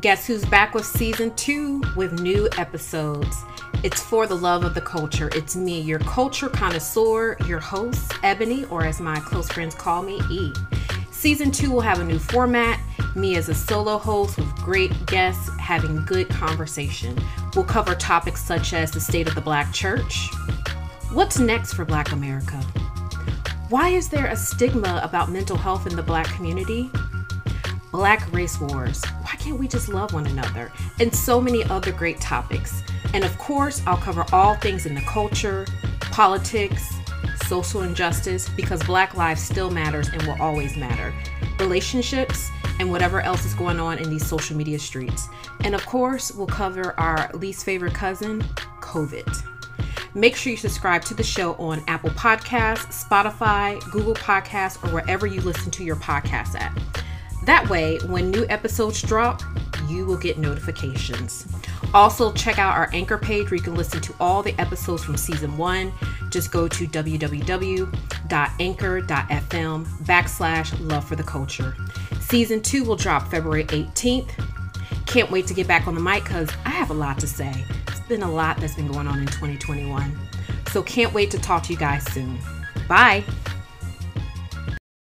Guess who's back with season two with new episodes? It's for the love of the culture. It's me, your culture connoisseur, your host, Ebony, or as my close friends call me, E. Season two will have a new format. Me as a solo host with great guests having good conversation. We'll cover topics such as the state of the Black church. What's next for Black America? Why is there a stigma about mental health in the Black community? Black race wars. Why can't we just love one another? And so many other great topics. And of course, I'll cover all things in the culture, politics, social injustice, because Black lives still matters and will always matter. Relationships, and whatever else is going on in these social media streets. And of course, we'll cover our least favorite cousin, COVID. Make sure you subscribe to the show on Apple Podcasts, Spotify, Google Podcasts, or wherever you listen to your podcasts at. That way, when new episodes drop, you will get notifications. Also, check out our anchor page where you can listen to all the episodes from season one. Just go to www.anchor.fm backslash love for the culture. Season two will drop February 18th. Can't wait to get back on the mic because I have a lot to say. It's been a lot that's been going on in 2021. So, can't wait to talk to you guys soon. Bye.